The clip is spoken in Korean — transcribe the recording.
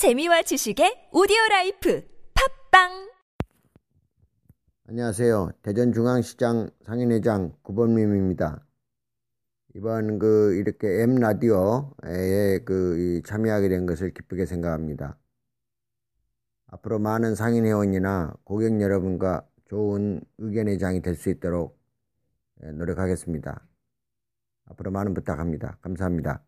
재미와 지식의 오디오 life 팟빵 안녕하세요. 대전중앙시장 상인회장 구범림입니다. 이번 그 이렇게 M 라디오에 그 참여하게 된 것을 기쁘게 생각합니다. 앞으로 많은 상인 회원이나 고객 여러분과 좋은 의견의 장이 될 수 있도록 예, 노력하겠습니다. 앞으로 많은 부탁합니다. 감사합니다.